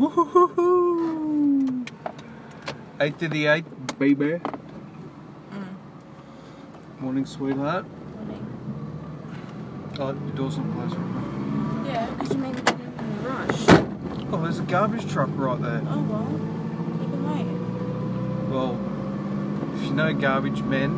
Woohoo! Eight to the eight, baby. Mm. Morning, sweetheart. Morning. Oh, your door's not closed right now. Yeah, because you made me get in a rush. Oh, there's a garbage truck right there. Oh well, you can wait. Well, if you know garbage men,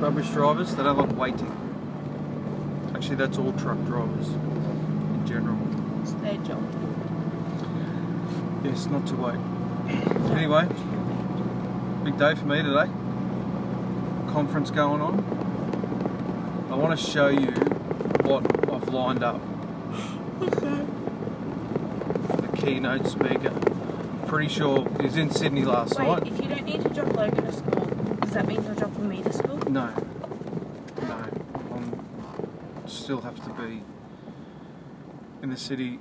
rubbish drivers, they don't like waiting. Actually, that's all truck drivers in general. It's their job. Yes, not to wait. Anyway, big day for me today. Conference going on. I want to show you what I've lined up. Okay. The keynote speaker. Pretty sure he was in Sydney last Wait, night. if you don't need to drop Logan to school, does that mean you're dropping me to school? No, no. I'm still have to be in the city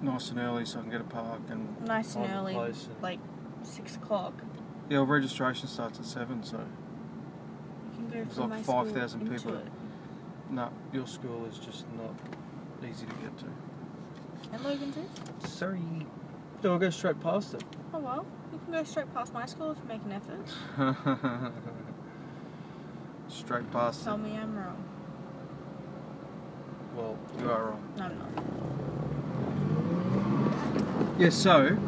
nice and early so I can get a park and Nice and find a early, place and- like six o'clock. yeah, well, registration starts at seven, so You can go It's from like my school 5,000 into people. it. no, your school is just not easy to get to. And Logan too? Sorry. No, I'll go straight past it. Oh well, you can go straight past my school if you make an effort. straight past Tell it. me I'm wrong. Well, you are wrong. No, I'm not. Yeah, so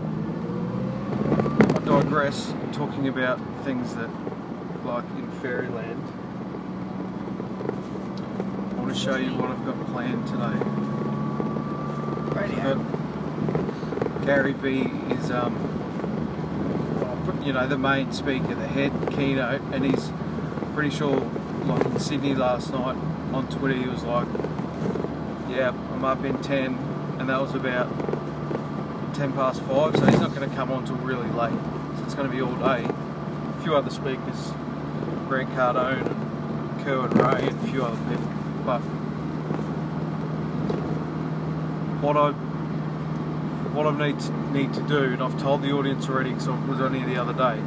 I digress talking about things that like in fairyland. I want to show you what I've got planned today. Radio. Gary Vee is um you know the main speaker, the head keynote, and he's pretty sure like in Sydney last night on Twitter he was like, Yeah, I'm up in ten and that was about ten past five, so he's not gonna come on till really late. So it's gonna be all day. A few other speakers, Grant Cardone and Kerwin Rae and a few other people. But what I what I need to, need to do, and I've told the audience already because I was on here the other day.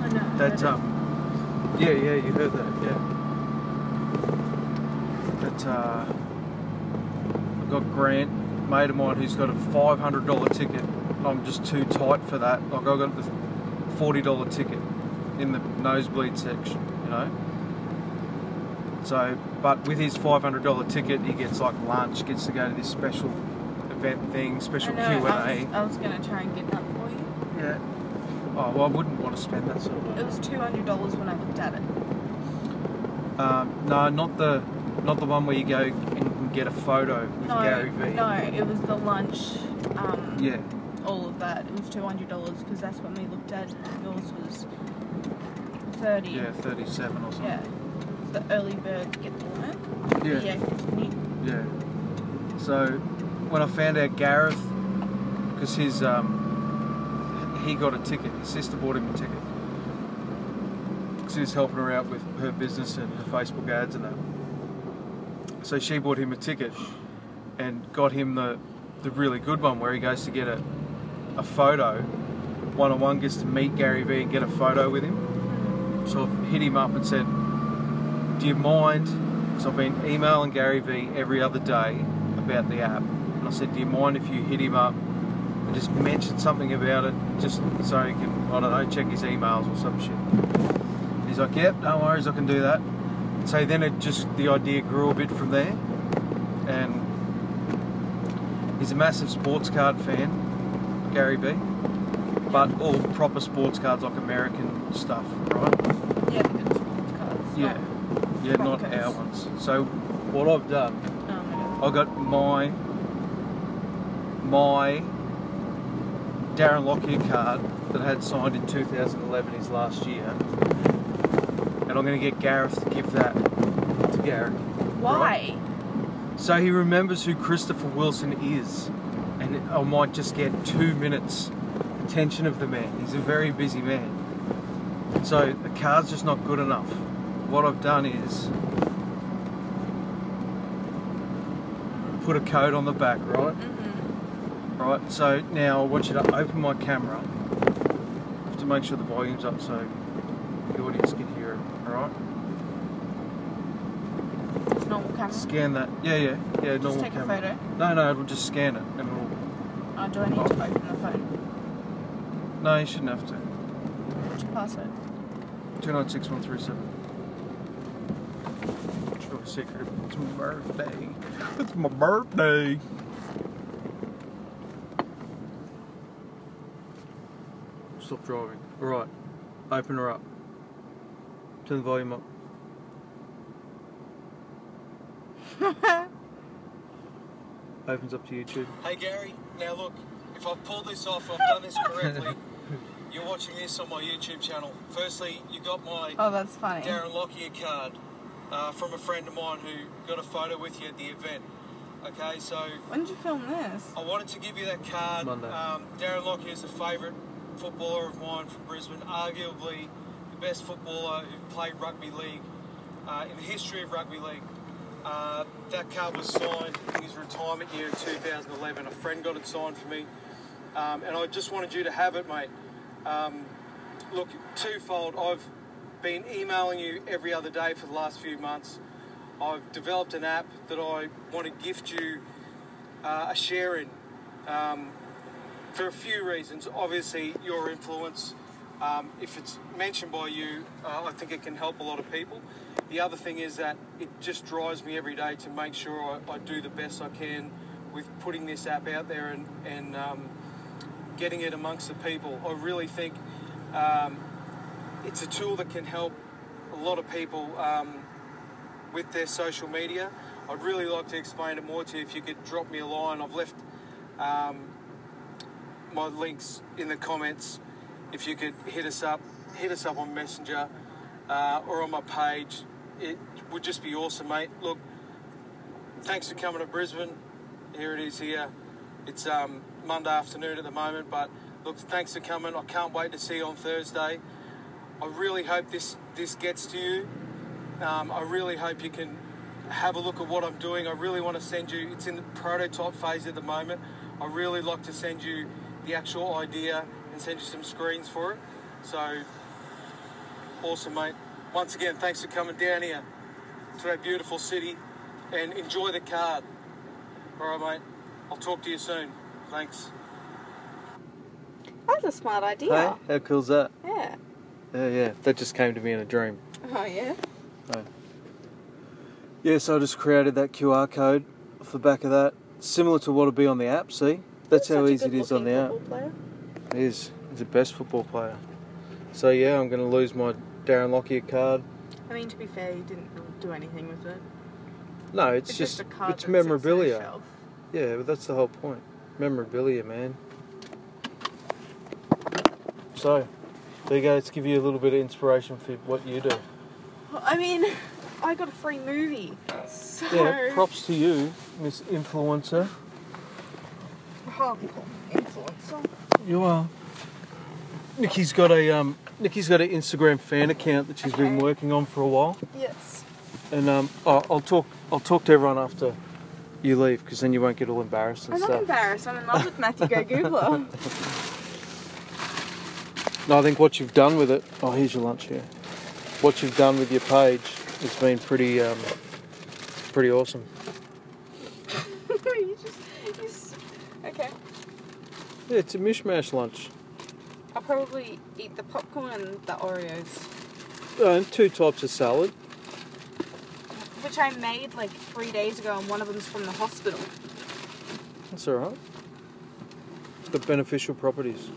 I know. That um, yeah, yeah, you heard that, yeah. That uh, got Grant, mate of mine, who's got a five hundred dollar ticket. I'm just too tight for that. Like I got the forty dollar ticket in the nosebleed section, you know. So, but with his five hundred dollar ticket, he gets like lunch, gets to go to this special event thing, special I Q know. and I was, I was gonna try and get that for you. Yeah. Oh well, I wouldn't want to spend that sort of money. It was two hundred dollars when I looked at it. Um, no, not the not the one where you go and get a photo with No, Gary Vee. no, it was the lunch. Um, Yeah, all of that. It was two hundred dollars because that's what we looked at. Yours was thirty. yeah, thirty-seven or something. Yeah. It's the early bird get the worm. yeah, Yeah. yeah. So when I found out Gareth, because his um, he got a ticket. His sister bought him a ticket. Because he was helping her out with her business and her Facebook ads and that. So she bought him a ticket and got him the the really good one where he goes to get a a photo. One on one gets to meet Gary Vee and get a photo with him. So I've hit him up and said, Do you mind? Because I've been emailing Gary Vee every other day about the app. And I said, Do you mind if you hit him up and just mention something about it, just so he can, I don't know, check his emails or some shit? He's like, Yep, no worries, I can do that. So then it just, the idea grew a bit from there. And he's a massive sports card fan, Gary Vee. But all proper sports cards, like American stuff, right? Yeah, the good sports cards. Yeah. not- Yeah, not our ones. So what I've done, Oh. I got my my Darren Lockyer card that I had signed in 2011, his last year, and I'm going to get Gareth to give that to Gareth. Why? So he remembers who Christopher Wilson is, and I might just get two minutes attention of the man. He's a very busy man. So the car's just not good enough. What I've done is put a code on the back, right? Mm-hmm. Right. So now I want you to open my camera. I have to make sure the volume's up so the audience can hear it. All right. It's normal camera. Scan that. Yeah, yeah, yeah. Just normal take a photo. No, no, it'll just scan it and it'll. Oh, do I need to oh. open the phone? No, you shouldn't have to. What's your password? Two nine six one three seven. It's really secret. It's my birthday. It's my birthday. Stop driving. All right. Open her up. Turn the volume up. Opens up to YouTube. Hey Gary, now look, if I've pulled this off, I've done this correctly. You're watching this on my YouTube channel. Firstly, you got my Oh, that's funny. Darren Lockyer card uh, from a friend of mine who got a photo with you at the event. Okay, so When did you film this? I wanted to give you that card. Monday. Um, Darren Lockyer is a favourite footballer of mine from Brisbane, arguably the best footballer who played rugby league uh, in the history of rugby league. Uh, that card was signed in his retirement year in 2011. A friend got it signed for me, um, and I just wanted you to have it, mate. Um, look, twofold. I've been emailing you every other day for the last few months. I've developed an app that I want to gift you uh, a share in um, for a few reasons. Obviously, your influence. Um, if it's mentioned by you, uh, I think it can help a lot of people. The other thing is that it just drives me every day to make sure I, I do the best I can with putting this app out there and, and um, getting it amongst the people. I really think um, it's a tool that can help a lot of people um, with their social media. I'd really like to explain it more to you if you could drop me a line. I've left um, my links in the comments. If you could hit us up, hit us up on Messenger uh, or on my page. It would just be awesome, mate. Look, thanks for coming to Brisbane. Here it is here. It's um, Monday afternoon at the moment, but look, thanks for coming. I can't wait to see you on Thursday. I really hope this this gets to you. Um, I really hope you can have a look at what I'm doing. I really want to send you. It's in the prototype phase at the moment. I really like to send you the actual idea and send you some screens for it. So awesome, mate. Once again, thanks for coming down here to our beautiful city and enjoy the card. All right, mate. I'll talk to you soon. Thanks. That's a smart idea. Hey, how cool's that? Yeah. Yeah, yeah. That just came to me in a dream. Oh yeah. Yeah, so I just created that QR code off the back of that. Similar to what'll be on the app, see? That's how easy it is on the app. It is. He's the best football player. So yeah, I'm gonna lose my Darren Lockyer card. I mean, to be fair, you didn't do anything with it. No, it's, just, a card it's sits on a memorabilia. Yeah, but that's the whole point. Memorabilia, man. So, there you go. Let's give you a little bit of inspiration for what you do. Well, I mean, I got a free movie, so Yeah, props to you, Miss Influencer. Oh, influencer. You are. Nikki's got a um, Nikki's got an Instagram fan account that she's been working on for a while, Yes. and um, oh, I'll talk I'll talk to everyone after you leave because then you won't get all embarrassed and stuff. I'm not stuff. embarrassed. I'm in love with Matthew Gray Gubler. No, I think what you've done with it. Oh, here's your lunch here. What you've done with your page has been pretty, um, pretty awesome. you just, you just, okay. Yeah, it's a mishmash lunch. I'll probably eat the popcorn and the Oreos, Uh, and two types of salad. which I made like three days ago, and one of them's from the hospital. That's all right. The beneficial properties.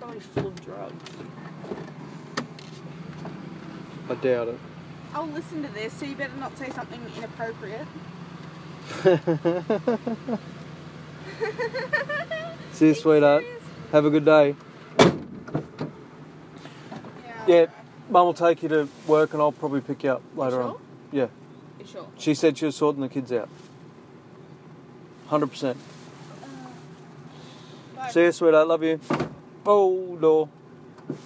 Probably full of drugs. I doubt it. I'll listen to this, so you better not say something inappropriate. See you, sweetheart. Have a good day. Yeah. Yeah, Mum will take you to work, and I'll probably pick you up later on. Yeah, You sure? she said she was sorting the kids out. Hundred percent. Bye. See you, sweetheart. Love you. Oh, door.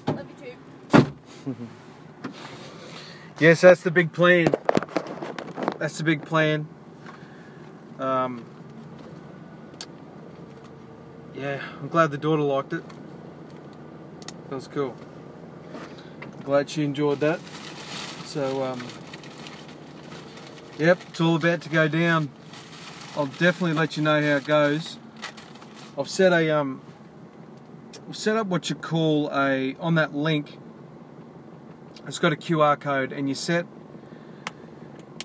Love you too. Yes, that's the big plan. That's the big plan. Um, yeah, I'm glad the daughter liked it. That was cool. Glad she enjoyed that. So, um, Yep, it's all about to go down. I'll definitely let you know how it goes. I've set a um, I've set up what you call a on that link. It's got a QR code, and you set,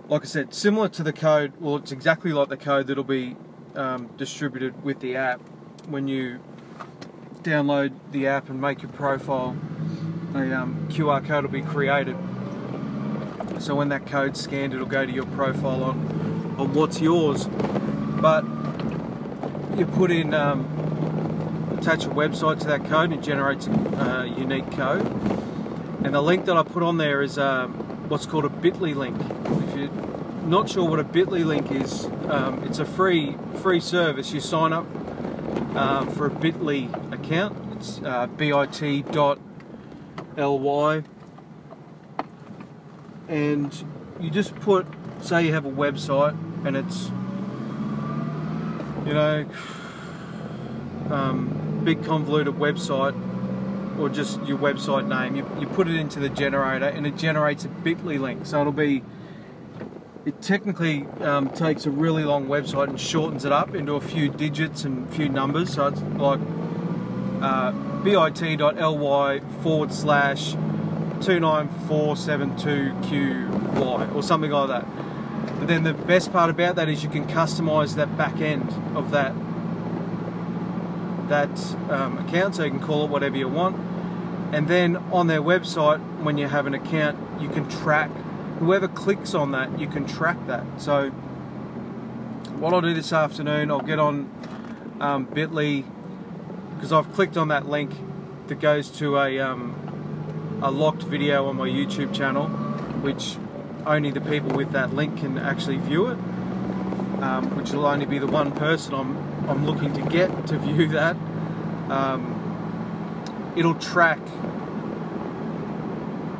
like I said, similar to the code. Well, it's exactly like the code that'll be um, distributed with the app when you download the app and make your profile. A um, QR code will be created. So when that code's scanned, it'll go to your profile on on what's yours. But you put in um, attach a website to that code and it generates a unique code. And the link that I put on there is um, what's called a Bitly link. If you're not sure what a Bitly link is, um, it's a free free service. You sign up uh, for a Bitly account. It's uh, bit.ly, and you just put, say, you have a website, and it's, you know, um, big convoluted website or just your website name. You, you put it into the generator and it generates a bit.ly link. So it'll be, it technically um, takes a really long website and shortens it up into a few digits and few numbers. So it's like uh, bit.ly forward slash 29472QY or something like that. But then the best part about that is you can customize that back end of that that um, account so you can call it whatever you want. And then on their website, when you have an account, you can track whoever clicks on that, you can track that. So, what I'll do this afternoon, I'll get on um, Bitly because I've clicked on that link that goes to a um, a locked video on my YouTube channel, which only the people with that link can actually view it. Um, which will only be the one person I'm I'm looking to get to view that. Um, it'll track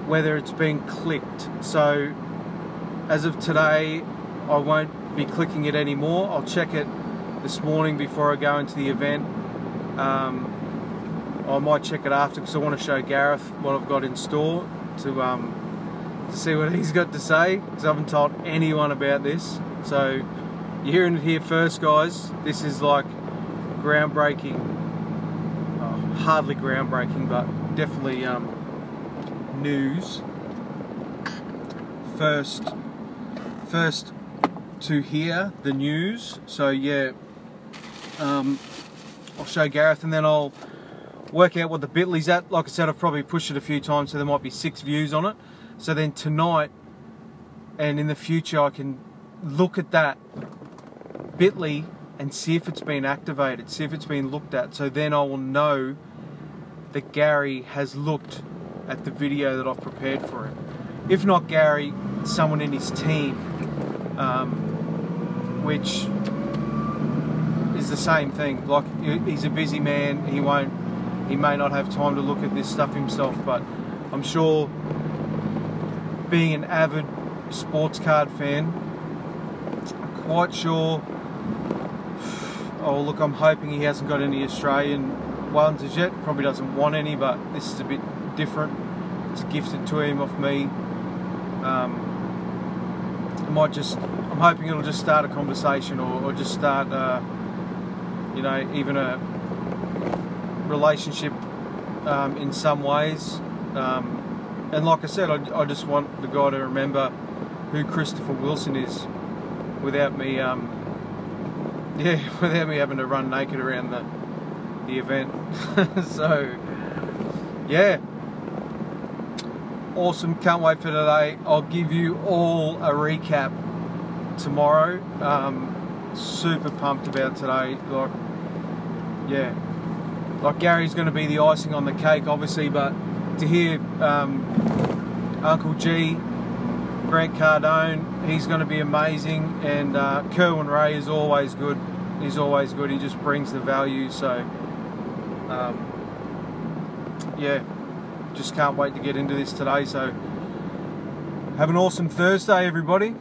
whether it's been clicked. So as of today, I won't be clicking it anymore. I'll check it this morning before I go into the event. Um, I might check it after because I want to show Gareth what I've got in store to um, to see what he's got to say because I haven't told anyone about this. So you're hearing it here first, guys. This is like groundbreaking. Oh, hardly groundbreaking, but definitely um, news. First, first to hear the news. So yeah, um, I'll show Gareth, and then I'll work out what the Bitly's at. Like I said, I've probably pushed it a few times, so there might be six views on it. So then tonight and in the future, I can look at that Bitly and see if it's been activated, see if it's been looked at. So then I will know that Gary has looked at the video that I've prepared for him. If not Gary, someone in his team, um, which is the same thing. Like he's a busy man, he won't, he may not have time to look at this stuff himself. But I'm sure, being an avid sports card fan, quite sure. Oh look, I'm hoping he hasn't got any Australian ones as yet. Probably doesn't want any, but this is a bit different. It's gifted to him off me. Um, I might just, I'm hoping it'll just start a conversation or, or just start, uh, you know, even a relationship um, in some ways. Um, and like I said, I, I, just want the guy to remember who Christopher Wilson is without me, um, yeah, without me having to run naked around the the event. so, yeah, awesome. Can't wait for today. I'll give you all a recap tomorrow. Um, super pumped about today. Like, yeah, like Gary's going to be the icing on the cake, obviously, but to hear um, Uncle G, Grant Cardone, he's going to be amazing, and uh, Kerwin Rae is always good. He's always good. He just brings the value. So, um, yeah just can't wait to get into this today. So, have an awesome Thursday, everybody.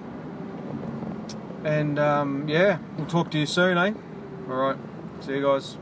And um, yeah, we'll talk to you soon, eh? All right. See you guys.